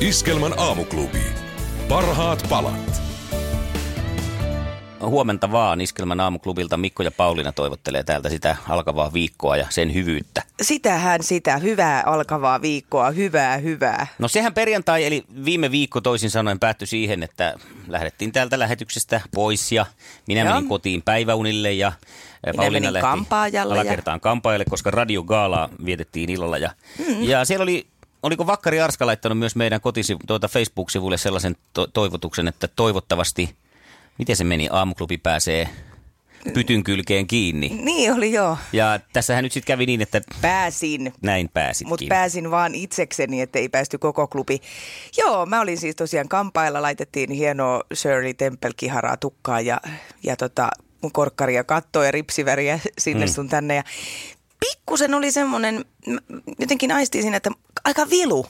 Iskelmän aamuklubi. Parhaat palat. Huomenta vaan Iskelmän aamuklubilta Mikko ja Pauliina toivottelee täältä sitä alkavaa viikkoa ja sen hyvyyttä. Sitähän sitä, hyvää alkavaa viikkoa, hyvää, hyvää. No sehän perjantai eli viime viikko toisin sanoen päättyi siihen, että lähdettiin täältä lähetyksestä pois ja minä Joo. menin kotiin päiväunille ja Minä Pauliina menin lähti kampaajalle ja- kampaajalle, koska Radio Gaalaa vietettiin illalla ja, mm. ja siellä oli Oliko Vakkari Arska laittanut myös meidän kotisivu, tuota Facebook-sivulle sellaisen to- toivotuksen, että toivottavasti, miten se meni, aamuklubi pääsee pytyn kylkeen kiinni. Niin oli joo. Ja tässähän nyt sitten kävi niin, että Pääsin. näin pääsitkin. Mutta pääsin vaan itsekseni, ettei päästy koko klubi. Joo, mä olin siis tosiaan kampailla, laitettiin hienoa Shirley Temple-kiharaa tukkaa ja, ja tota, mun korkkaria kattoa ja ripsiväriä sinne Mm. sun tänne. Ja pikkusen oli semmoinen, jotenkin aistin että aika vilu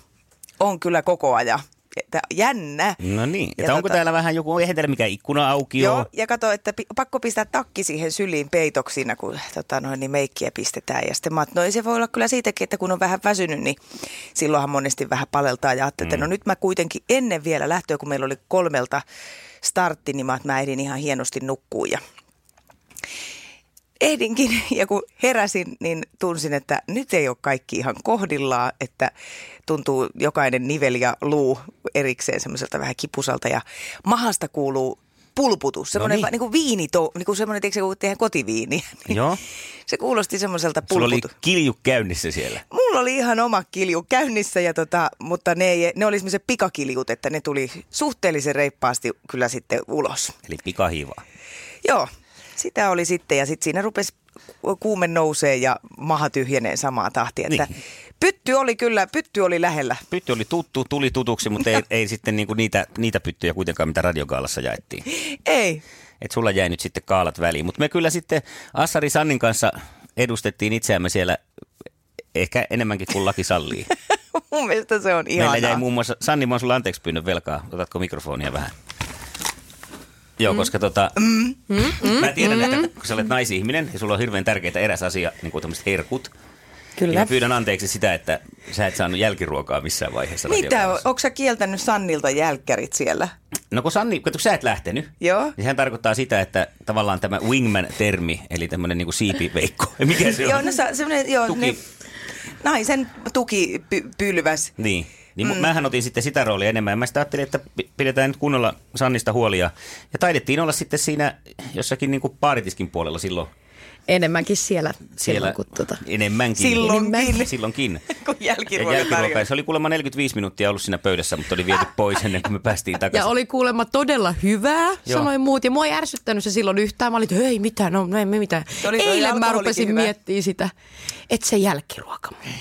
on kyllä koko ajan. Että jännä. No niin, Ja että onko tota- täällä vähän joku, eihän täällä mikään ikkuna auki Joo, ole. ja kato, että pi- pakko pistää takki siihen syliin peitoksi siinä, kun tota, noin, niin meikkiä pistetään. Ja sitten mä no ei se voi olla kyllä siitäkin, että kun on vähän väsynyt, niin silloinhan monesti vähän paleltaa. Ja ajattelin, että no nyt mä kuitenkin ennen vielä lähtöä, kun meillä oli kolmelta startti, niin mä, mä ehdin ihan hienosti nukkuu. Ja ehdinkin, ja kun heräsin, niin tunsin, että nyt ei ole kaikki ihan kohdillaan, että tuntuu jokainen nivel ja luu erikseen semmoiselta vähän kipusalta ja mahasta kuuluu pulputus, semmoinen niin. no niin. niin kuin viini, niin kuin semmoinen, tiedätkö, kun tehdään kotiviiniä. Niin Joo. Se kuulosti semmoiselta Sulla oli pulputus. kilju käynnissä siellä. Mulla oli ihan oma kilju käynnissä, ja tota, mutta ne, ei, ne oli semmoiset pikakiljut, että ne tuli suhteellisen reippaasti kyllä sitten ulos. Eli pikahiivaa. Joo, sitä oli sitten ja sitten siinä rupesi kuume nousee ja maha tyhjenee samaa tahtia. Että Niin. Pytty oli kyllä, pytty oli lähellä. Pytty oli tuttu, tuli tutuksi, mutta ei, ei sitten niinku niitä, niitä pyttyjä kuitenkaan, mitä radiokaalassa jaettiin. Ei, Et sulla jäi nyt sitten kaalat väliin. Mutta me kyllä sitten Assari Sannin kanssa edustettiin itseämme siellä ehkä enemmänkin kuin laki sallii. mun mielestä se on ihanaa. Meillä jäi muun muassa, Sanni, mä oon sulla anteeksi pyynnön velkaa. Otatko mikrofonia vähän? Joo, koska tota, mm. mä tiedän, että kun sä olet naisihminen ja sulla on hirveän tärkeitä eräs asia, niin kuin tämmöiset herkut. Kyllä. Ja mä pyydän anteeksi sitä, että sä et saanut jälkiruokaa missään vaiheessa. Mitä, onko sä kieltänyt Sannilta jälkkärit siellä? No kun Sanni, kun sä et lähtenyt, Joo. niin sehän tarkoittaa sitä, että tavallaan tämä wingman-termi, eli tämmöinen niin siipiveikko, mikä se on? Joo, no sa, semmoinen, joo, Tuki. ne, naisen tuki py, pylväs. Niin. Niin mm. mähän otin sitten sitä roolia enemmän. Mä sitten ajattelin, että pi- pidetään nyt kunnolla Sannista huolia. Ja taidettiin olla sitten siinä jossakin niin kuin baaritiskin puolella silloin. Enemmänkin siellä, Siellä silloin, kun tota. enemmänkin. Silloinkin. Silloinkin. Kun jälkiruoka. Se oli kuulemma 45 minuuttia ollut siinä pöydässä, mutta oli viety pois ennen kuin me päästiin takaisin. Ja oli kuulemma todella hyvää, Joo. sanoi muut. Ja mua ei ärsyttänyt se silloin yhtään. Mä olin, että ei mitään, no ei me mitään. Eilen mä rupesin miettimään sitä, että se jälkiruoka muuten.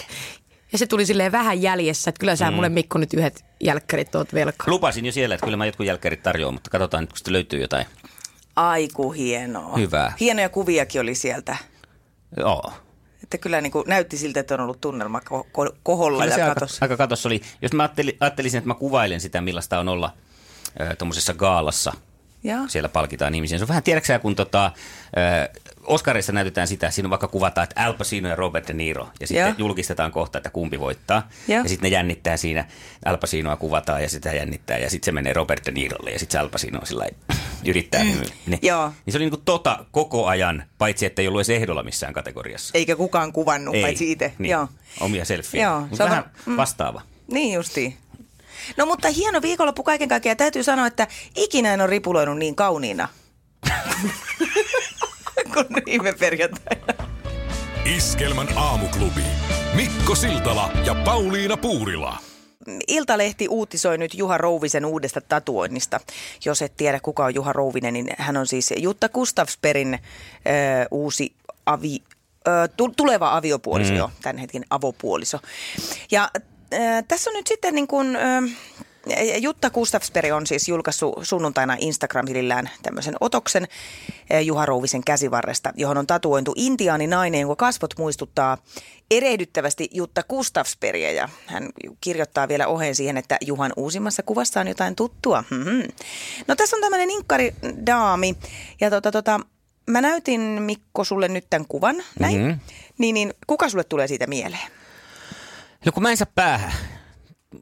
Ja se tuli silleen vähän jäljessä, että kyllä sä mm. mulle Mikko nyt yhdet jälkkärit oot velkaa. Lupasin jo siellä, että kyllä mä jotkut jälkkärit tarjoan, mutta katsotaan nyt, kun sitten löytyy jotain. Aiku hienoa. Hyvä. Hienoja kuviakin oli sieltä. Joo. Että kyllä niin kuin näytti siltä, että on ollut tunnelma ko- ko- koholla Kyllä se ja aika, katossa. aika katossa oli. Jos mä ajattelin, ajattelisin, että mä kuvailen sitä, millaista on olla tuommoisessa gaalassa. Joo. Siellä palkitaan ihmisiä. Se on vähän, tiedätkö sä, kun tota, Oscarissa näytetään sitä, siinä vaikka kuvataan, että Al Pacino ja Robert De Niro, ja sitten Joo. julkistetaan kohta, että kumpi voittaa. Joo. Ja sitten ne jännittää siinä, Al Pacinoa kuvataan ja sitä jännittää, ja sitten se menee Robert De Nirolle, ja sitten se Al Pacino sillä yrittää. Mm. Niin, Joo. niin se oli niinku tota koko ajan, paitsi että ei ollut edes ehdolla missään kategoriassa. Eikä kukaan kuvannut, Ei. paitsi itse. Niin. Joo. Omia selfieä. Joo, se on vähän mm. vastaava. Niin justiin. No mutta hieno viikonloppu kaiken kaikkiaan. Täytyy sanoa, että ikinä en ole ripuloinut niin kauniina. kuin viime perjantaina. Iskelmän aamuklubi. Mikko Siltala ja Pauliina Puurila. Iltalehti uutisoi nyt Juha Rouvisen uudesta tatuoinnista. Jos et tiedä kuka on Juha Rouvinen, niin hän on siis Jutta Gustafsperin ö, uusi avi, ö, tu- tuleva aviopuoliso, mm. jo, tämän hetken avopuoliso. Ja ö, tässä on nyt sitten niin kuin, ö, Jutta Gustafsberg on siis julkaissut sunnuntaina Instagram-tilillään tämmöisen otoksen eh, Juha Rouvisen käsivarresta, johon on tatuointu intiaani nainen, jonka kasvot muistuttaa erehdyttävästi Jutta Gustafsbergia. Ja hän kirjoittaa vielä oheen siihen, että Juhan uusimmassa kuvassa on jotain tuttua. Mm-hmm. No tässä on tämmöinen inkkari daami ja tota, tota, mä näytin Mikko sulle nyt tämän kuvan, näin. Mm-hmm. Niin, niin kuka sulle tulee siitä mieleen? No kun mä en saa päähän.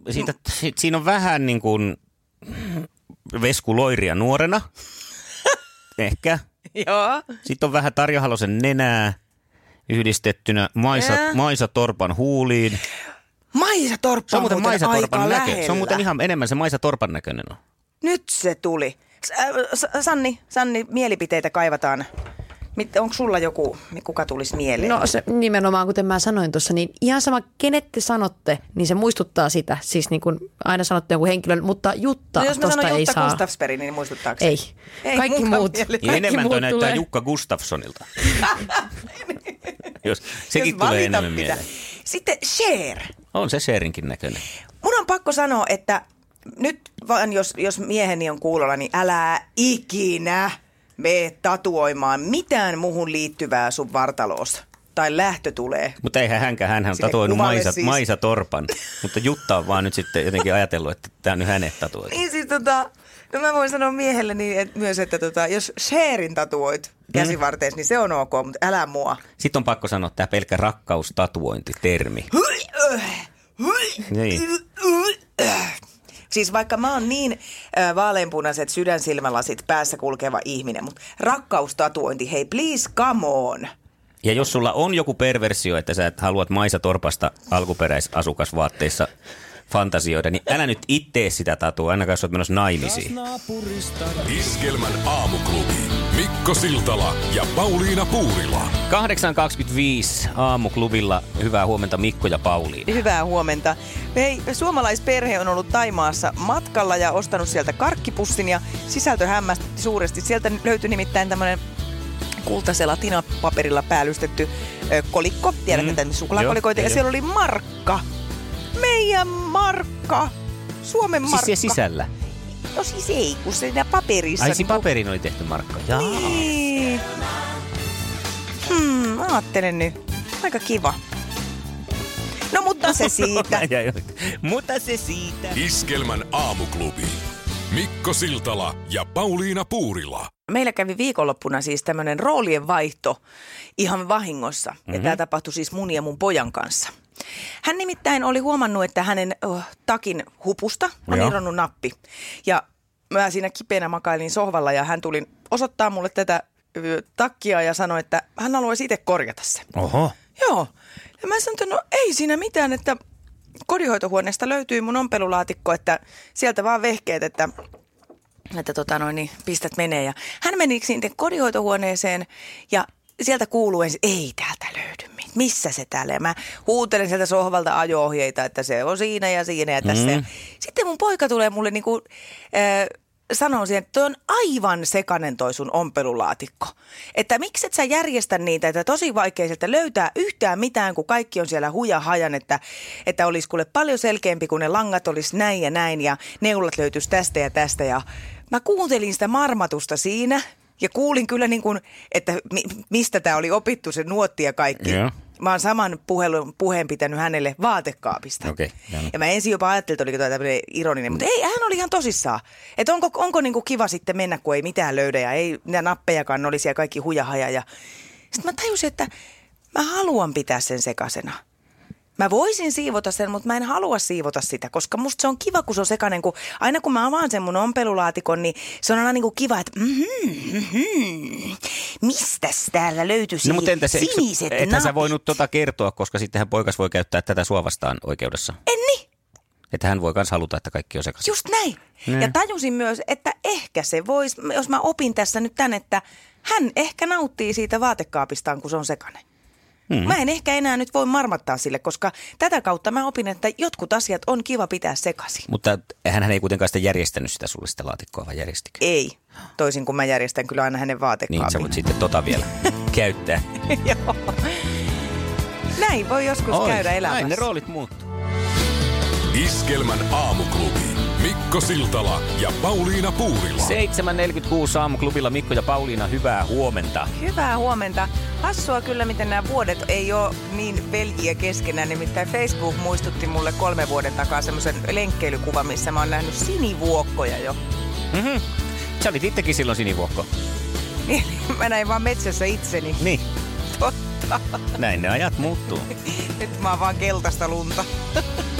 Siitä, si, siinä on vähän niin kuin Vesku Loiria nuorena. Ehkä. Joo. Sitten on vähän Tarja Halosen nenää yhdistettynä Maisa, Ää. Maisa Torpan huuliin. Maisa Torppa Se on muuten Maisa Torpan näkö. Se on muuten ihan enemmän se Maisa Torpan näköinen on. Nyt se tuli. Äh, Sanni, Sanni, mielipiteitä kaivataan. Onko sulla joku, kuka tulisi mieleen? No se nimenomaan, kuten mä sanoin tuossa, niin ihan sama, kenet te sanotte, niin se muistuttaa sitä. Siis niin kuin aina sanotte jonkun henkilön, mutta Jutta no jos mä tosta sanon ei Jutta saa. Gustafsberg, niin muistuttaako se? Ei. Ei Kaikki muut. Niin Kaikki enemmän toi muut näyttää tulee. Jukka Gustafssonilta. Jos, sekin Jos tulee enemmän pitää. mieleen. Sitten Cher. On se Sheerinkin näköinen. Mun on pakko sanoa, että nyt vaan jos, jos mieheni on kuulolla, niin älä ikinä mene tatuoimaan mitään muuhun liittyvää sun vartaloosta. Tai lähtö tulee. Mutta eihän hänkään, hän on tatuoinut Maisa, siis. Maisa Torpan. Mutta Jutta on vaan nyt sitten jotenkin ajatellut, että tämä on nyt hänet tatuoitu. Niin siis tota, no mä voin sanoa miehelle niin, et myös, että tota, jos Sherin tatuoit käsivarteessa, niin se on ok, mutta älä mua. Sitten on pakko sanoa tämä pelkkä rakkaustatuointi-termi. Niin. Siis vaikka mä oon niin vaaleanpunaiset sydänsilmälasit päässä kulkeva ihminen, mutta rakkaustatuointi, hei please come on. Ja jos sulla on joku perversio, että sä et haluat Maisa Torpasta alkuperäisasukasvaatteissa fantasioida, niin älä nyt itse sitä tatua, ainakaan jos oot menossa naimisiin. Iskelmän aamuklubi. Mikko Siltala ja Pauliina Puurila. 8.25 aamuklubilla. Hyvää huomenta Mikko ja Pauliina. Hyvää huomenta. Hei, suomalaisperhe on ollut Taimaassa matkalla ja ostanut sieltä karkkipussin ja sisältö hämmästytti suuresti. Sieltä löytyi nimittäin tämmöinen kultaisella tinapaperilla päällystetty kolikko. Tiedätte Mm. mm. suklaakolikoita. Joo, ja siellä oli markka. Meidän markka. Suomen Siis markka. siellä sisällä. No siis ei, kun siinä paperissa. Ai siinä kun- paperin oli tehty Markka. Jaa. Niin. Hmm, mä ajattelen nyt. Aika kiva. No mutta se siitä. Ja, ja, Mutta se siitä. Iskelmän aamuklubi. Mikko Siltala ja Pauliina Puurila. Meillä kävi viikonloppuna siis tämmöinen roolien vaihto ihan vahingossa. Mm-hmm. Ja tämä tapahtui siis mun ja mun pojan kanssa. Hän nimittäin oli huomannut, että hänen oh, takin hupusta on Joo. irronnut nappi. Ja mä siinä kipeänä makailin sohvalla ja hän tuli osoittaa mulle tätä ö, takkia ja sanoi, että hän haluaisi itse korjata sen. Oho. Joo. Ja mä sanoin, että no ei siinä mitään, että kodinhoitohuoneesta löytyy mun ompelulaatikko, että sieltä vaan vehkeet, että että tota noin, niin pistät menee. Ja hän meni sitten kodinhoitohuoneeseen ja sieltä kuuluu ensin, ei täältä löydy mit- missä se täällä. Ja mä huutelen sieltä sohvalta ajo-ohjeita, että se on siinä ja siinä ja tässä. Mm. Sitten mun poika tulee mulle niinku, äh, sanoo siihen, että toi on aivan sekanen toi sun ompelulaatikko. Että miksi et sä järjestä niitä, että tosi vaikea sieltä löytää yhtään mitään, kun kaikki on siellä huja hajan, että, että olisi kuule paljon selkeämpi, kun ne langat olisi näin ja näin ja neulat löytyisi tästä ja tästä. Ja mä kuuntelin sitä marmatusta siinä ja kuulin kyllä niin kuin, että mi- mistä tämä oli opittu se nuotti ja kaikki. Joo. Mä oon saman puhelun, puheen pitänyt hänelle vaatekaapista. Joo. Ja mä ensin jopa ajattelin, että oliko toi tämmöinen ironinen, mutta ei, hän oli ihan tosissaan. Että onko, onko niinku kiva sitten mennä, kun ei mitään löydä ja ei niitä nappejakaan oli siellä kaikki hujahaja. Ja... Sitten mä tajusin, että mä haluan pitää sen sekasena. Mä voisin siivota sen, mutta mä en halua siivota sitä, koska musta se on kiva, kun se on sekainen. Kun aina kun mä avaan sen mun ompelulaatikon, niin se on aina niin kuin kiva, että mm-hmm, mm-hmm, mistäs täällä löytyisi No mutta entä se, siniset sä napit? voinut tota kertoa, koska sittenhän poikas voi käyttää tätä sua vastaan oikeudessa. En niin. Että hän voi myös haluta, että kaikki on sekaisin. Just näin. Niin. Ja tajusin myös, että ehkä se voisi, jos mä opin tässä nyt tän, että hän ehkä nauttii siitä vaatekaapistaan, kun se on sekainen. Hmm. Mm. Mä en ehkä enää nyt voi marmattaa sille, koska tätä kautta mä opin, että jotkut asiat on kiva pitää sekaisin. Mutta hän ei kuitenkaan sitä järjestänyt sitä sulle sitä laatikkoa, vai järjestikö? Ei, toisin kuin mä järjestän kyllä aina hänen Niin, vaatekaapin. sä voit sitten tota vielä käyttää. Joo. Näin voi joskus Oi, käydä Näin ne elämässä. roolit muuttuu. Iskelmän aamuklubi. Mikko Siltala ja Pauliina Puurila. 7.46 aamuklubilla Mikko ja Pauliina, hyvää huomenta. Hyvää huomenta. Hassua kyllä, miten nämä vuodet ei ole niin veljiä keskenään. Nimittäin Facebook muistutti mulle kolme vuoden takaa semmoisen lenkkeilykuvan, missä mä oon nähnyt sinivuokkoja jo. Mm-hmm. Sä olit itsekin silloin sinivuokko. Niin, mä näin vaan metsässä itseni. Niin, Totta. näin ne ajat muuttuu. Nyt mä oon vaan keltaista lunta.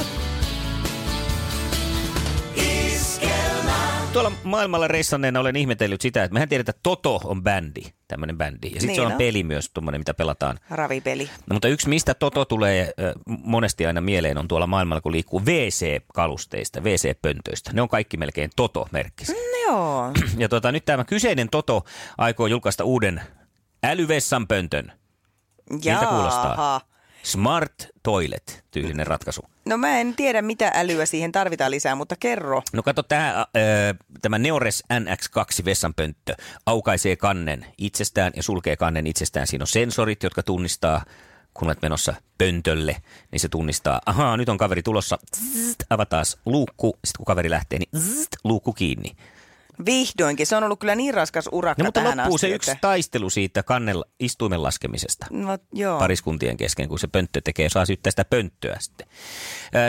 Tuolla maailmalla reissanneena olen ihmetellyt sitä, että mehän tiedetään, että Toto on bändi, tämmöinen bändi. Ja sitten Niin se on on. peli myös, tuommoinen, mitä pelataan. Ravipeli. No, mutta yksi, mistä Toto tulee ö, monesti aina mieleen, on tuolla maailmalla, kun liikkuu WC-kalusteista, WC-pöntöistä. Ne on kaikki melkein Toto-merkkisiä. No joo. Ja tota, nyt tämä kyseinen Toto aikoo julkaista uuden älyvessan pöntön. Miltä kuulostaa? Smart Toilet, tyylinen ratkaisu. No mä en tiedä, mitä älyä siihen tarvitaan lisää, mutta kerro. No kato, tämä, äh, tämä Neores NX2 vessanpönttö aukaisee kannen itsestään ja sulkee kannen itsestään. Siinä on sensorit, jotka tunnistaa, kun olet menossa pöntölle, niin se tunnistaa, ahaa, nyt on kaveri tulossa, avataan luukku, sitten kun kaveri lähtee, niin zzzt, luukku kiinni. Vihdoinkin. Se on ollut kyllä niin raskas urakka No mutta tähän loppuu asti, se yksi että... taistelu siitä kannella, istuimen laskemisesta. No joo. pariskuntien kesken, kun se pönttö tekee, saa syyttää sitä pönttöä sitten.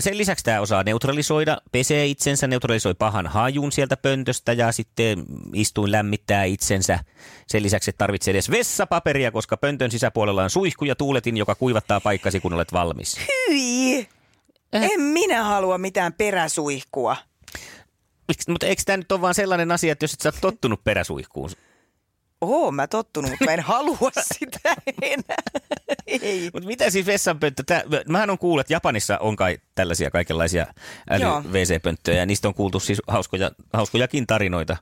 Sen lisäksi tämä osaa neutralisoida, pesee itsensä, neutralisoi pahan hajun sieltä pöntöstä ja sitten istuin lämmittää itsensä. Sen lisäksi et tarvitse edes vessapaperia, koska pöntön sisäpuolella on suihku ja tuuletin, joka kuivattaa paikkasi, kun olet valmis. Hyi! En minä halua mitään peräsuihkua. Mutta eikö tämä nyt ole vaan sellainen asia, että jos et sä oot tottunut peräsuihkuun? Oo, mä tottunut, mutta mä en halua sitä enää. Ei. Mutta mitä siis vessanpönttö? Tää, mähän on kuullut, että Japanissa on kai tällaisia kaikenlaisia äly-WC-pönttöjä, ja niistä on kuultu siis hauskoja, hauskojakin tarinoita,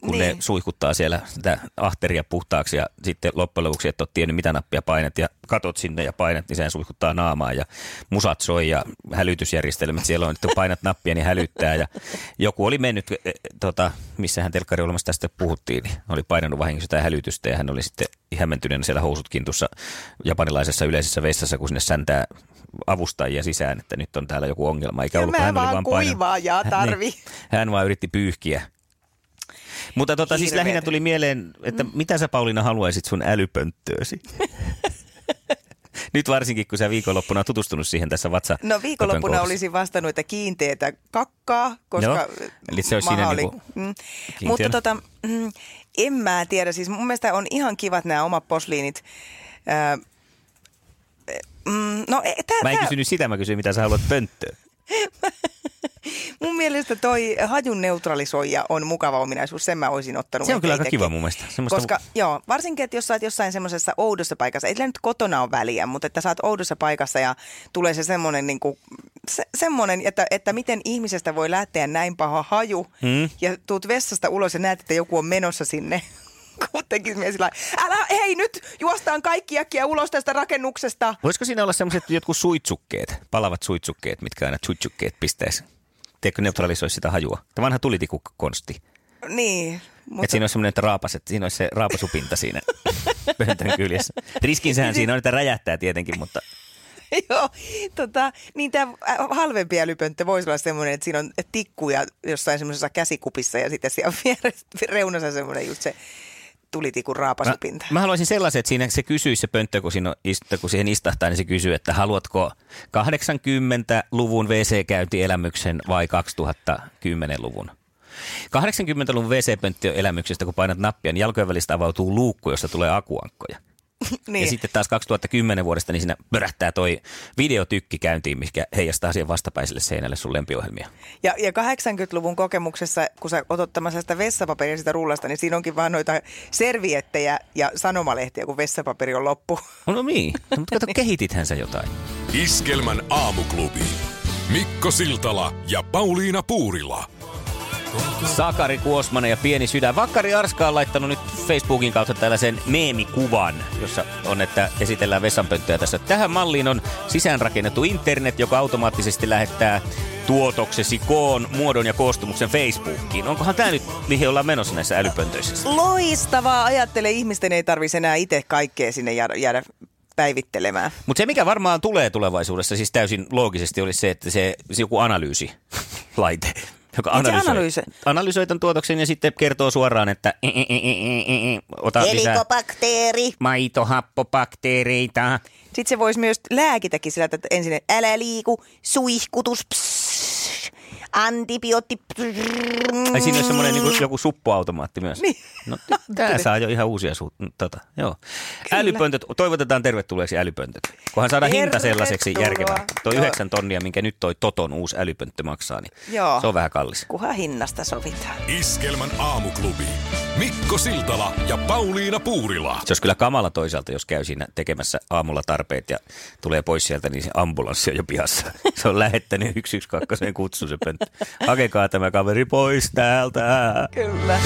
kun niin. ne suihkuttaa siellä sitä ahteria puhtaaksi, ja sitten loppujen lopuksi et ole tiennyt mitä nappia painet, ja katot sinne ja painet, niin sehän suihkuttaa naamaa, ja musat soi, ja hälytysjärjestelmät siellä on, että painat nappia, niin hälyttää, ja joku oli mennyt, eh, tota, missähän telkkariolemassa tästä puhuttiin, niin oli painanut vahingossa sitä hälytystä, ja hän oli sitten hämmentyneenä siellä housutkin tuossa japanilaisessa yleisessä vessassa, kun sinne säntää avustajia sisään, että nyt on täällä joku ongelma. Eikä Ja ollut, hän oli vaan vaan painanut- kuivaajaa tarvi. Niin, hän vaan yritti pyyhkiä. Mutta tota, siis lähinnä tuli mieleen, että mitä sä Pauliina haluaisit sun älypönttöösi? Nyt varsinkin, kun sä viikonloppuna tutustunut siihen tässä vatsa. No viikonloppuna kohdassa. olisin vastannut, että kiinteetä kakkaa, koska Joo, eli se olisi siinä oli, niinku mm. Mutta tota, mm, en mä tiedä, siis mun mielestä on ihan kivat nämä omat posliinit. Äh, mm, no, e, tää, Mä en tää, kysynyt sitä, mä kysyin, mitä sä haluat pönttöön. mun mielestä toi hajun neutralisoija on mukava ominaisuus, sen mä olisin ottanut. Se on kyllä aika kiva mun mielestä. Semmoista- Koska joo, varsinkin, että jos sä oot jossain semmoisessa oudossa paikassa, ei nyt kotona on väliä, mutta että sä oot oudossa paikassa ja tulee se semmoinen, niin kuin, se, semmoinen että, että miten ihmisestä voi lähteä näin paha haju Mm. ja tuut vessasta ulos ja näet, että joku on menossa sinne. Kuitenkin mies sillä älä, hei nyt juostaan kaikki äkkiä ulos tästä rakennuksesta. Voisiko siinä olla semmoiset jotkut suitsukkeet, palavat suitsukkeet, mitkä aina suitsukkeet pistäisi? Tiedätkö, neutralisoi sitä hajua? Tämä vanha tulitikukkonsti. Niin, Että mutta siinä olisi semmoinen, että raapas, että siinä olisi se raapasupinta siinä pöntön kyljessä. Riskinsähän siinä on, että räjähtää tietenkin, mutta Joo, tota, niin tämä halvempi älypönttö voisi olla semmoinen, että siinä on tikkuja jossain semmoisessa käsikupissa ja sitten siellä vieressä reunassa semmoinen just se tulitikun Mä, raapasupinta. mä haluaisin sellaisen, että siinä se kysyisi se pönttö, kun, siinä kun siihen istahtaa, niin se kysyy, että haluatko 80-luvun WC-käyntielämyksen vai 2010-luvun? 80-luvun WC-pönttiöelämyksestä, kun painat nappia, niin jalkojen välistä avautuu luukku, josta tulee akuankkoja. Niin. Ja niin. sitten taas 2010 vuodesta, niin siinä pörähtää toi videotykki käyntiin, mikä heijastaa siihen vastapäiselle seinälle sun lempiohjelmia. Ja, ja 80-luvun kokemuksessa, kun sä oot ottamassa sitä vessapaperia sitä rullasta, niin siinä onkin vaan noita serviettejä ja sanomalehtiä, kun vessapaperi on loppu. No, no niin, no, mutta kato, kehitithän sä jotain. Iskelmän aamuklubi. Mikko Siltala ja Pauliina Puurila. Sakari Kuosmanen ja Pieni sydän. Vakkari Arska on laittanut nyt Facebookin kautta tällaisen meemikuvan, jossa on, että esitellään vessanpönttöä tässä. Tähän malliin on sisäänrakennettu internet, joka automaattisesti lähettää tuotoksesi koon, muodon ja koostumuksen Facebookiin. Onkohan tämä nyt, mihin ollaan menossa näissä älypöntöissä? Loistavaa! Ajattele, ihmisten ei tarvitsisi enää itse kaikkea sinne jäädä, jäädä päivittelemään. Mutta se, mikä varmaan tulee tulevaisuudessa, siis täysin loogisesti, olisi se, että se, se joku analyysi laite joka analysoi, analysoi. analysoi tämän tuotoksen ja sitten kertoo suoraan, että "E, e, e, e, e, e, ota lisää Helikobakteeri. maitohappobakteereita. Sitten se voisi myös lääkitäkin sillä, että ensin älä liiku, suihkutus, pss, antibiootti. Ai siinä olisi semmoinen niin joku suppuautomaatti myös. Niin. No, tämä saa jo ihan uusia su- tota, joo. Älypöntöt, toivotetaan tervetulleeksi älypöntöt. Kunhan saadaan hinta sellaiseksi Tervetuloa. järkevä. Tuo yhdeksän tonnia, minkä nyt toi Toton uusi älypönttö maksaa, niin Joo. se on vähän kallis. Kuhan hinnasta sovitaan. Iskelmän aamuklubi. Mikko Siltala ja Pauliina Puurila. Se olisi kyllä kamala toisaalta, jos käy siinä tekemässä aamulla tarpeet ja tulee pois sieltä, niin se ambulanssi on jo pihassa. Se on lähettänyt 112 kutsu se pönttö. Hakekaa tämä kaveri pois täältä. Kyllä.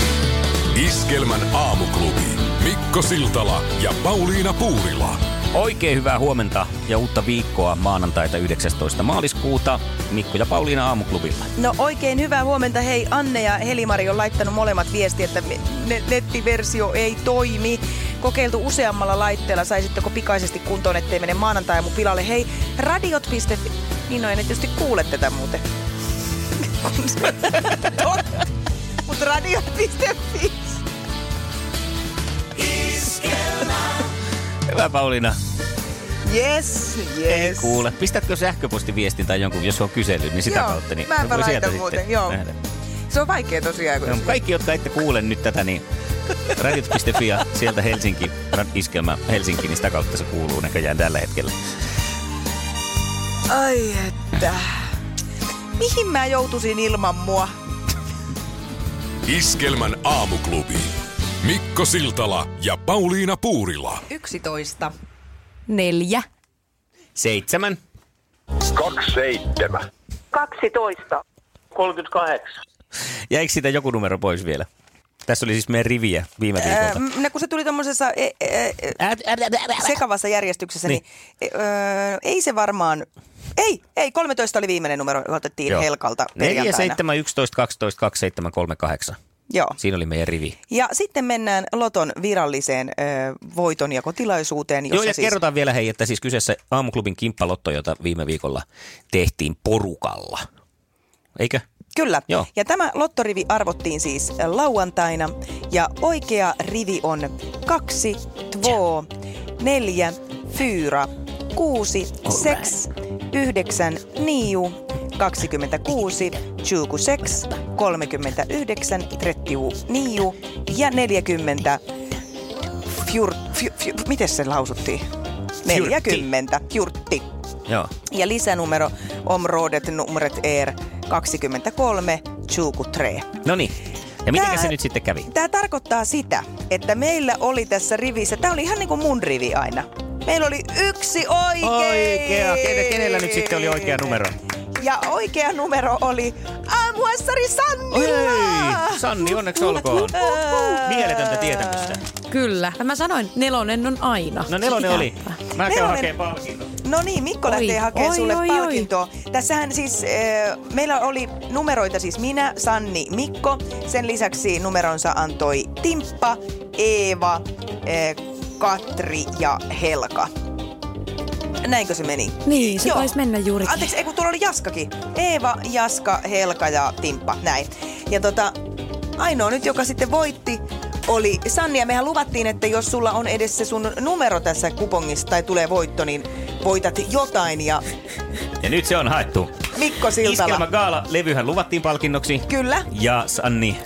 Iskelmän aamuklubi. Mikko Siltala ja Pauliina Puurila. Oikein hyvää huomenta ja uutta viikkoa maanantaita 19. maaliskuuta Mikko ja Pauliina aamuklubilla. No oikein hyvää huomenta. Hei, Anne ja Helimari on laittanut molemmat viestiä, että ne- nettiversio ei toimi. Kokeiltu useammalla laitteella. Saisitteko pikaisesti kuntoon, ettei mene maanantai mun pilalle? Hei, radiot.fi. Niin no, en tietysti kuule tätä muuten. Mutta radiot.fi. Hyvä Pauliina. Yes, Ei yes. kuule. Pistätkö sähköpostiviestin tai jonkun, jos on kysellyt, niin sitä Joo, kautta. Niin mäpä voi sieltä muuten, joo. nähdä. Se on vaikea tosiaan. No, kaikki, jotka ette kuule nyt tätä, niin radiot.fi ja sieltä Helsinki, iskelmä Helsinki, niin sitä kautta se kuuluu näköjään tällä hetkellä. Ai että. Mihin mä joutuisin ilman mua? Iskelmän aamuklubi. Mikko Siltala ja Pauliina Puurila. 11. Neljä. Seitsemän. 27. 12. 38. Jäikö siitä joku numero pois vielä? Tässä oli siis meidän riviä viime viikolta. m- no, kun se tuli tuommoisessa e, e, e, sekavassa järjestyksessä, niin, Niin. niin ö, ei se varmaan... Ei, ei, 13 oli viimeinen numero, joka otettiin Joo. Helkalta 4, perjantaina. 7, 11, 12, 27, 38. Joo. Siinä oli meidän rivi. Ja sitten mennään Loton viralliseen ö, voitonjakotilaisuuteen, jossa Joo, ja siis... kerrotaan vielä hei, että siis kyseessä aamuklubin kimppalotto, jota viime viikolla tehtiin porukalla. Eikö? Kyllä. Joo. Ja tämä lottorivi arvottiin siis lauantaina. Ja oikea rivi on kaksi, två, neljä, fyra, kuusi, seks, yhdeksän, niu, 26, 26, 39, 39 ja 40. Fjur, fjur, fjur, miten se lausuttiin? 40. Fjurtti. Joo. Ja lisänumero området numret är 23 23. No niin. Ja miten se nyt sitten kävi? Tämä tarkoittaa sitä, että meillä oli tässä rivissä, tämä oli ihan niin kuin mun rivi aina. Meillä oli yksi oikein. Oikea. Kene- kenellä nyt sitten oli oikea numero? Ja oikea numero oli aamuassari Sannilla. Hei, Sanni, onneksi olkoon. Mieletöntä tietämystä. Kyllä. Mä sanoin, nelonen on aina. No nelonen oli. Mä käyn Nelonen. hakemaan palkinto. No niin, Mikko Oi, lähtee hakemaan oi, sulle oi, palkintoa. Tässähän siis, äh, meillä oli numeroita siis minä, Sanni, Mikko. Sen lisäksi numeronsa antoi Timppa, Eeva, äh, Katri ja Helka. Näinkö se meni? Niin, se Joo. taisi mennä juurikin. Anteeksi, ei kun tuolla oli Jaskakin. Eeva, Jaska, Helka ja Timppa, näin. Ja tota, ainoa nyt, joka sitten voitti, oli Sanni. Ja mehän luvattiin, että jos sulla on edes se sun numero tässä kupongissa tai tulee voitto, niin voitat jotain. Ja Ja nyt se on haettu. Mikko Siltala. Iskelmä Gaala levyhän luvattiin palkinnoksi. Kyllä. Ja Sanni,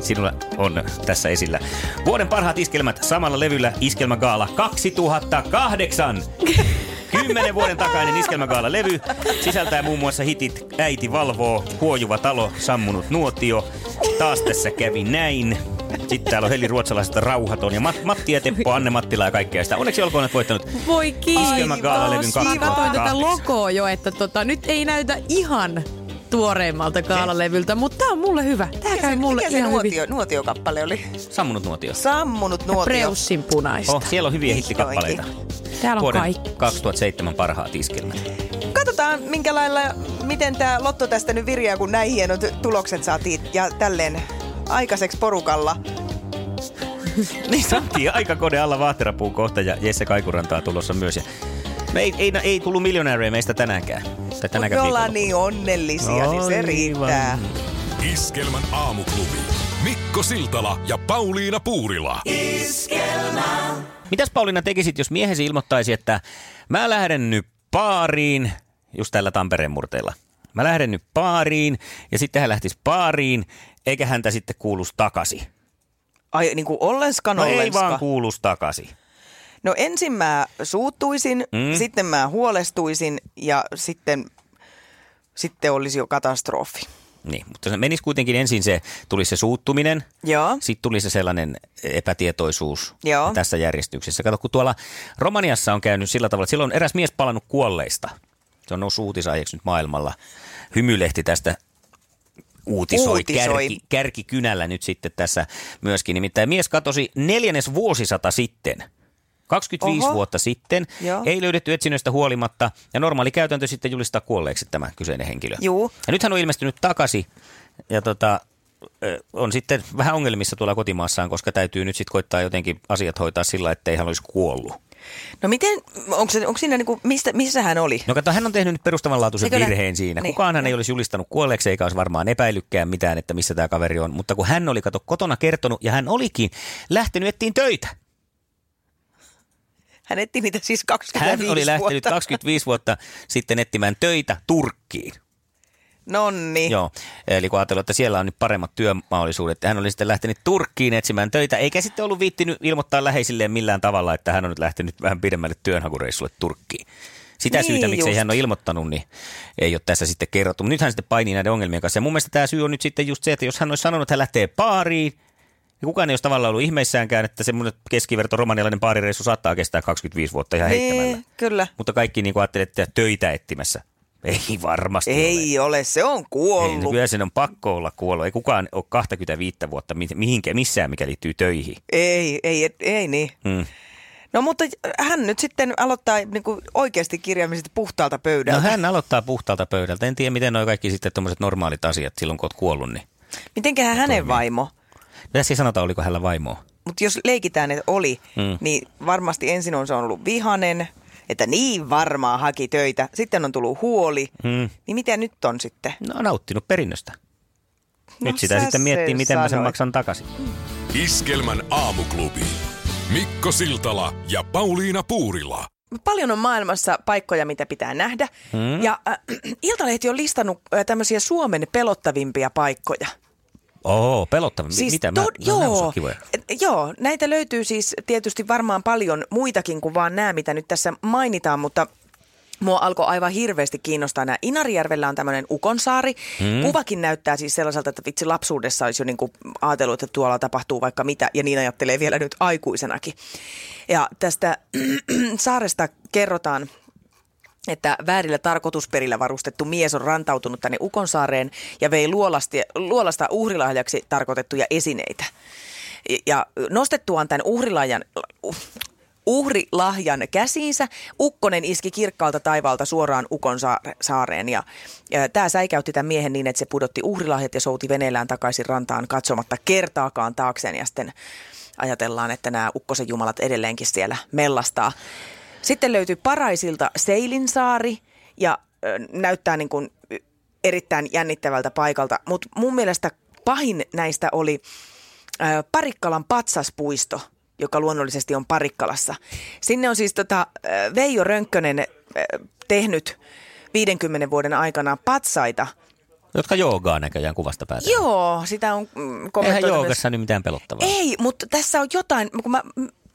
sinulla on tässä esillä vuoden parhaat iskelmät samalla levyllä Iskelmä Gaala 2008. Kymmenen vuoden takainen Iskelmägaala levy sisältää muun muassa hitit Äiti valvoo, Huojuva talo, Sammunut nuotio, Taas tässä kävi näin. Sitten täällä on Heli Ruotsalaisesta Rauhaton ja Mat- Matti ja Teppo, Anne Mattila ja kaikkea sitä. Onneksi olkoon, että voittanut Voi kiitos. Iskelmägaalalevyn Mä katsoin 2008. tätä logoa jo, että tota, nyt ei näytä ihan tuoreimmalta gaalalevyltä, mutta tää on mulle hyvä. Tää Mikä käy se, mulle mikä se ihan hyvin. nuotio, nuotiokappale oli? Sammunut nuotio. Sammunut nuotio. Preussin punaista. Oh, siellä on hyviä Vihdoinkin. hittikappaleita. Täällä on Vuoden kaikki. 2007 parhaat iskelmät. Katsotaan, minkä lailla, miten tämä Lotto tästä nyt virjaa, kun näin hienot tulokset saatiin ja tälleen aikaiseksi porukalla. Niin saatiin aika kode alla Vahterapuun kohta ja Jesse Kaikuranta on tulossa myös. Ja me ei, ei, ei tullut miljonääriä meistä tänäänkään. Tai Me tänäänkään ollaan niin onnellisia, niin se Aivan. riittää. Iskelmän aamuklubi. Mikko Siltala ja Pauliina Puurila. Mitäs Pauliina tekisit, jos miehesi ilmoittaisi, että mä lähden nyt baariin, just tällä Tampereen murteilla. Mä lähden nyt baariin ja sitten hän lähtisi baariin, eikä häntä sitten kuulus takaisin. Ai niin kuin ollenska, No ei nollenska. vaan kuulus takaisin. No ensin mä suuttuisin, Mm. sitten mä huolestuisin ja sitten, sitten olisi jo katastrofi. Niin, mutta se menisi kuitenkin ensin se, tuli se suuttuminen, Joo. sitten tuli se sellainen epätietoisuus Joo. tässä järjestyksessä. Kato, kun tuolla Romaniassa on käynyt sillä tavalla, että siellä on eräs mies palannut kuolleista. Se on noussut uutisaiheeksi nyt maailmalla. Hymylehti tästä uutisoi, Uutisoi. Kärki, kärkikynällä nyt sitten tässä myöskin. Nimittäin mies katosi neljännes vuosisata sitten. 25 Oho. vuotta sitten. Joo. Ei löydetty etsinnöistä huolimatta. Ja normaali käytäntö sitten julistaa kuolleeksi tämä kyseinen henkilö. Juu. Ja nyt hän on ilmestynyt takaisin ja tota, on sitten vähän ongelmissa tuolla kotimaassaan, koska täytyy nyt sitten koittaa jotenkin asiat hoitaa sillä, ettei hän olisi kuollut. No miten, onko, onko siinä niinku, mistä, missä hän oli? No kato, hän on tehnyt nyt perustavanlaatuisen Eikö virheen siinä. Niin. Kukaan hän ei olisi julistanut kuolleeksi eikä olisi varmaan epäillytkään mitään, että missä tämä kaveri on. Mutta kun hän oli kato kotona kertonut ja hän olikin lähtenyt ettiin töitä. Hän etti niitä siis 25 Hän oli lähtenyt vuotta. 25 vuotta sitten etsimään töitä Turkkiin. Nonni. Joo, eli kun ajatellaan, että siellä on nyt paremmat työmahdollisuudet, hän oli sitten lähtenyt Turkkiin etsimään töitä, eikä sitten ollut viittinyt ilmoittaa läheisilleen millään tavalla, että hän on nyt lähtenyt vähän pidemmälle työnhakureissulle Turkkiin. Sitä Niin syytä, miksei just. hän ole ilmoittanut, niin ei ole tässä sitten kerrottu. Mutta nyt hän sitten painii näiden ongelmien kanssa. Ja mun mielestä tämä syy on nyt sitten just se, että jos hän olisi sanonut, että hän lähtee baariin, niin kukaan ei olisi tavallaan ollut ihmeissäänkään, että semmoinen keskiverto romanialainen baarireissu saattaa kestää 25 vuotta ihan heittämällä. niin, kyllä. Mutta kaikki niin kuin että töitä etsimässä. Ei varmasti ole. Ei ole, se on Ei, kuollut. no kyllä sen on pakko olla kuollut. Ei kukaan ole 25 vuotta mi- mihinkään, missään, mikä liittyy töihin. Ei, ei, ei, ei niin. Mm. No mutta hän nyt sitten aloittaa niin kuin oikeasti kirjaimisesti puhtaalta No pöydältä. hän aloittaa puhtaalta pöydältä. En tiedä, miten nuo kaikki sitten tuommoiset normaalit asiat silloin, kun oot kuollut. Niin. Mitenköhän hänen vaimo? Tässä ei sanota, oliko hänellä vaimoa. Mutta jos leikitään, että oli, Mm. niin varmasti ensin on se on ollut vihanen, että niin varmaan haki töitä. Sitten on tullut huoli. Mm. Niin mitä nyt on sitten? No on nauttinut perinnöstä. No Nyt sitä sä sitten miettii, miten mä sen sanoit. maksan takaisin. Iskelmän aamuklubi. Mikko Siltala ja Pauliina Puurila. Paljon on maailmassa paikkoja, mitä pitää nähdä. Hmm? Ja äh, Iltalehti on listannut äh, tämmöisiä Suomen pelottavimpia paikkoja. Oo, pelottava. Siis Mitä? Mä, to- joo, kivoja. Joo, näitä löytyy siis tietysti varmaan paljon muitakin kuin vaan nämä, mitä nyt tässä mainitaan, mutta Mua alkoi aivan hirveästi kiinnostaa nämä. Inarijärvellä on tämmöinen Ukonsaari. Mm. Kuvakin näyttää siis sellaiselta, että vitsi lapsuudessa olisi jo niinku ajatellut, että tuolla tapahtuu vaikka mitä. Ja niin ajattelee vielä nyt aikuisenakin. Ja tästä saaresta kerrotaan että väärillä tarkoitusperillä varustettu mies on rantautunut tänne Ukonsaareen ja vei luolasta, luolasta uhrilahjaksi tarkoitettuja esineitä. Ja nostettuaan tämän uhrilahjan, uhrilahjan käsiinsä, Ukkonen iski kirkkaalta taivaalta suoraan Ukon saare- saareen. Ja, ja tämä säikäytti tämän miehen niin, että se pudotti uhrilahjat ja souti veneellään takaisin rantaan katsomatta kertaakaan taakseen. Ja sitten ajatellaan, että nämä Ukkosen jumalat edelleenkin siellä mellastaa. Sitten löytyi Paraisilta Seilinsaari ja ö, näyttää niin kuin erittäin jännittävältä paikalta. Mutta mun mielestä pahin näistä oli ö, Parikkalan patsaspuisto, joka luonnollisesti on Parikkalassa. Sinne on siis tota, ö, Veijo Rönkkönen ö, tehnyt 50 vuoden aikana patsaita. Jotka joogaa näköjään kuvasta päätellä. Joo, sitä on mm, Eihän kommentoitu myös. joogassa nyt mitään pelottavaa. Ei, mutta tässä on jotain, kun mä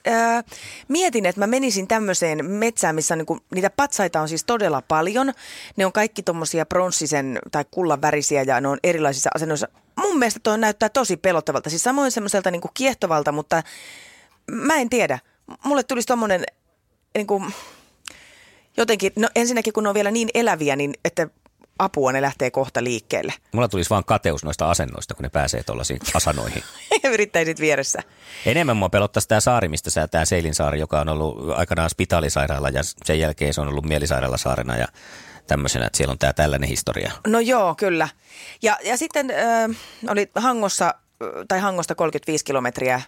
ää, mietin, että mä menisin tämmöiseen metsään, missä on niinku, niitä patsaita on siis todella paljon. Ne on kaikki tommosia pronssisen tai kullan värisiä ja ne on erilaisissa asennoissa. Mun mielestä toi näyttää tosi pelottavalta, siis samoin semmoiselta niinku kiehtovalta, mutta mä en tiedä. Mulle tulisi tommonen niinku, jotenkin, no ensinnäkin kun ne on vielä niin eläviä, niin että apua ne lähtee kohta liikkeelle. Mulla tulisi vaan kateus noista asennoista, kun ne pääsee tuollaisiin asanoihin. Yrittäisit vieressä. Enemmän mua pelottaisi tämä saari, mistä sä tämä Seilinsaari, joka on ollut aikanaan spitaalisairaala ja sen jälkeen se on ollut mielisairaalasaarena ja tämmöisenä, että siellä on tämä tällainen historia. No joo, kyllä. Ja, ja sitten äh, oli Hangossa, tai Hangosta 35 kilometriä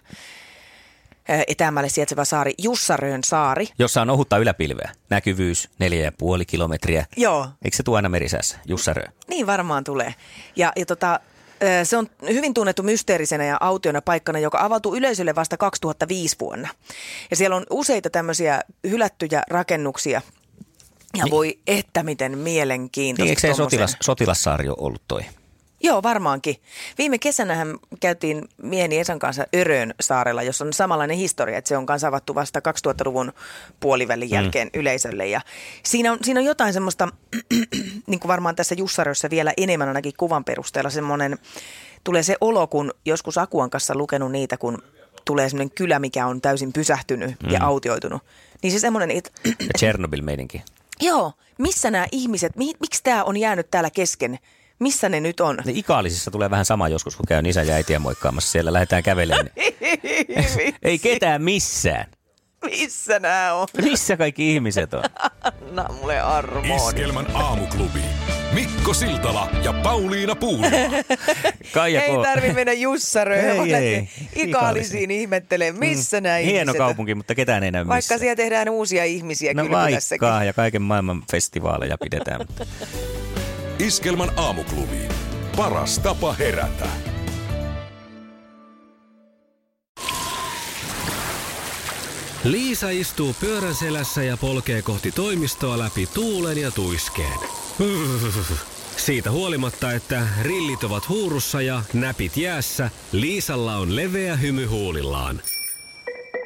etäämälle sijaitseva saari, Jussarön saari. Jossa on ohutta yläpilveä. Näkyvyys neljä ja puoli kilometriä. Joo, Eikö se tuo aina merisäässä, Jussarö? niin varmaan tulee. Ja, ja tota, Se on hyvin tunnettu mysteerisenä ja autiona paikkana, joka avautui yleisölle vasta 2005 vuonna. Ja siellä on useita tämmöisiä hylättyjä rakennuksia. Ja niin. voi että miten mielenkiintoista. Niin, eikö se sotilas, sotilassaari ole ollut toi? Joo, varmaankin. Viime kesänähän käytiin mieheni Esan kanssa Örön saarella, jossa on samanlainen historia, että se on kanssa avattu vasta 2000-luvun puolivälin jälkeen mm. yleisölle. Ja siinä, on, siinä on jotain semmoista, niin kuin varmaan tässä Jussarössä vielä enemmän ainakin kuvan perusteella, semmoinen, tulee se olo, kun joskus Akuan kanssa lukenut niitä, kun tulee semmoinen kylä, mikä on täysin pysähtynyt mm. ja autioitunut. Niin se semmoinen, että Ja Chernobyl-meininki. joo, missä nämä ihmiset, mi, miksi tämä on jäänyt täällä kesken? Missä ne nyt on? Ne Ikaalisissa tulee vähän sama joskus, kun käy isä ja äitiä moikkaamassa. Siellä lähdetään kävelemään. Ei ketään missään. Missä nämä on? Missä kaikki ihmiset on? Anna mulle. Iskelmän aamuklubi. Mikko Siltala ja Pauliina Puurila. Kaija Ei tarvi mennä jussaröön, Ei, ei. ikaalisiin ihmettelee, missä nämä ihmiset Hieno on. kaupunki, mutta ketään ei näy Vaikka missään. siellä tehdään uusia ihmisiä No kylpylässäkin. vaikka, ja kaiken maailman festivaaleja pidetään. mutta Iskelmän aamuklubi. Paras tapa herätä. Liisa istuu pyörän selässä ja polkee kohti toimistoa läpi tuulen ja tuiskeen. Siitä huolimatta, että rillit ovat huurussa ja näpit jäässä, Liisalla on leveä hymy huulillaan.